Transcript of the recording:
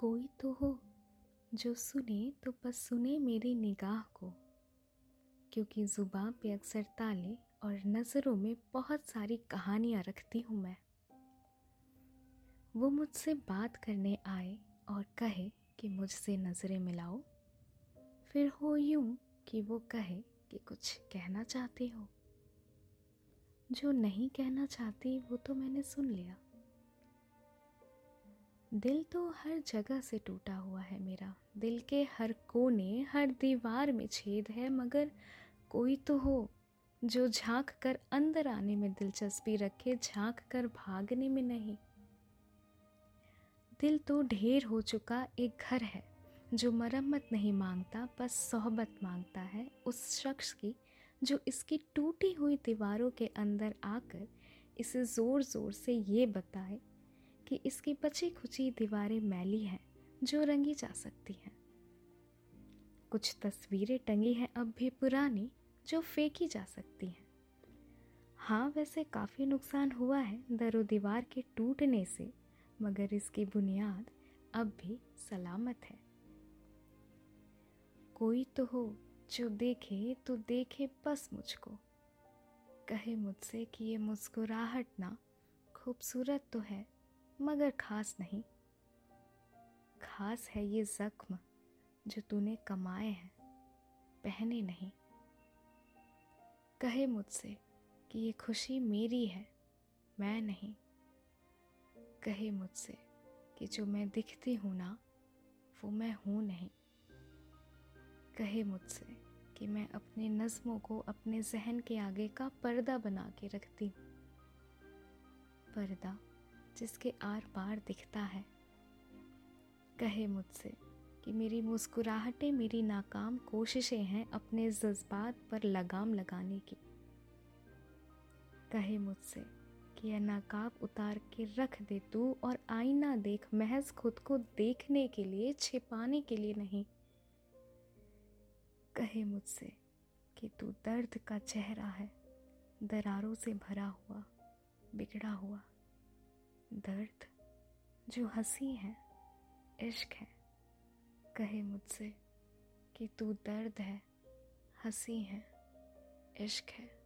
कोई तो हो जो सुने तो बस सुने मेरी निगाह को। क्योंकि ज़ुबान पे अक्सर ताले और नज़रों में बहुत सारी कहानियाँ रखती हूँ मैं। वो मुझसे बात करने आए और कहे कि मुझसे नज़रें मिलाओ। फिर हो यूँ कि वो कहे कि कुछ कहना चाहते हो। जो नहीं कहना चाहती वो तो मैंने सुन लिया। दिल तो हर जगह से टूटा हुआ है मेरा। दिल के हर कोने, हर दीवार में छेद है, मगर कोई तो हो जो झाँक कर अंदर आने में दिलचस्पी रखे, झाँक कर भागने में नहीं। दिल तो ढेर हो चुका एक घर है, जो मरम्मत नहीं माँगता, बस सोहबत माँगता है, उस शख्स की, जो इसकी टूटी हुई दीवारों के अंदर आकर इसे ज़ोर ज़ोर से ये बताए कि इसकी बची खुची दीवारें मैली हैं, जो रंगी जा सकती हैं। कुछ तस्वीरें टंगी हैं अब भी पुरानी, जो फेंकी जा सकती हैं। हाँ वैसे काफ़ी नुकसान हुआ है दरो दीवार के टूटने से, मगर इसकी बुनियाद अब भी सलामत है। कोई तो हो, जो देखे तो देखे बस मुझको। कहे मुझसे कि ये मुस्कुराहट ना, खूबसूरत तो है। मगर खास नहीं। खास है ये जख्म जो तूने कमाए हैं, पहने नहीं। कहे मुझसे कि ये खुशी मेरी है, मैं नहीं। कहे मुझसे कि जो मैं दिखती हूँ ना, वो मैं हूँ नहीं। कहे मुझसे कि मैं अपने नज़मों को अपने जहन के आगे का पर्दा बना के रखती हूँ। पर्दा जिसके आर पार दिखता है। कहे मुझसे कि मेरी मुस्कुराहटें, मेरी नाकाम कोशिशें हैं अपने जज्बात पर लगाम लगाने की। कहे मुझसे कि यह नाकाब उतार के रख दे तू और आईना देख, महज खुद को देखने के लिए, छिपाने के लिए नहीं। कहे मुझसे कि तू दर्द का चेहरा है, दरारों से भरा हुआ, बिगड़ा हुआ। दर्द जो हँसी है, इश्क है, कहे मुझसे कि तू दर्द है, हँसी है, इश्क है।